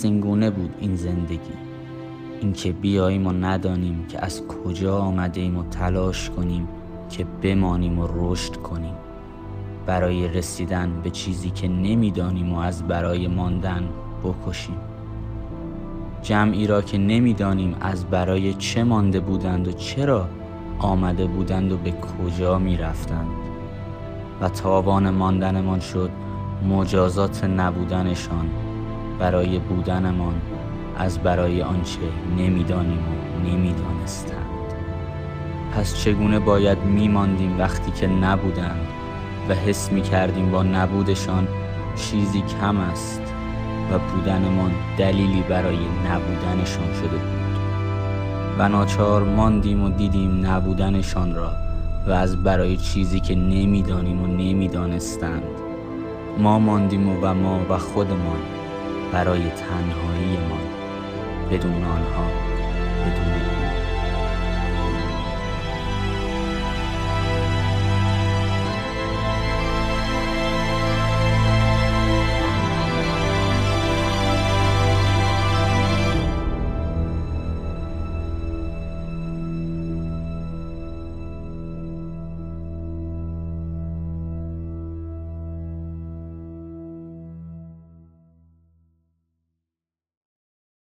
این گونه بود این زندگی. اینکه بیاییم و ندانیم که از کجا آمده ایم و تلاش کنیم که بمانیم و رشد کنیم. برای رسیدن به چیزی که نمی‌دانیم و از برای ماندن بکشیم. جمعی را که نمی‌دانیم از برای چه مانده بودند و چرا آمده بودند و به کجا می رفتند و تاوان ماندنمان شد مجازات نبودنشان. برای بودنمان از برای آنچه نمی‌دانیم و نمی‌دانستند. پس چگونه باید میماندیم وقتی که نبودند و حس می کردیم با نبودشان چیزی کم است و بودنمان دلیلی برای نبودنشان شده بود؟ و ناچار ماندیم و دیدیم نبودنشان را و از برای چیزی که نمی‌دانیم و نمی‌دانستند ما ماندیم و, و ما و خودمان برای تنهاییمان بدون آنها بدون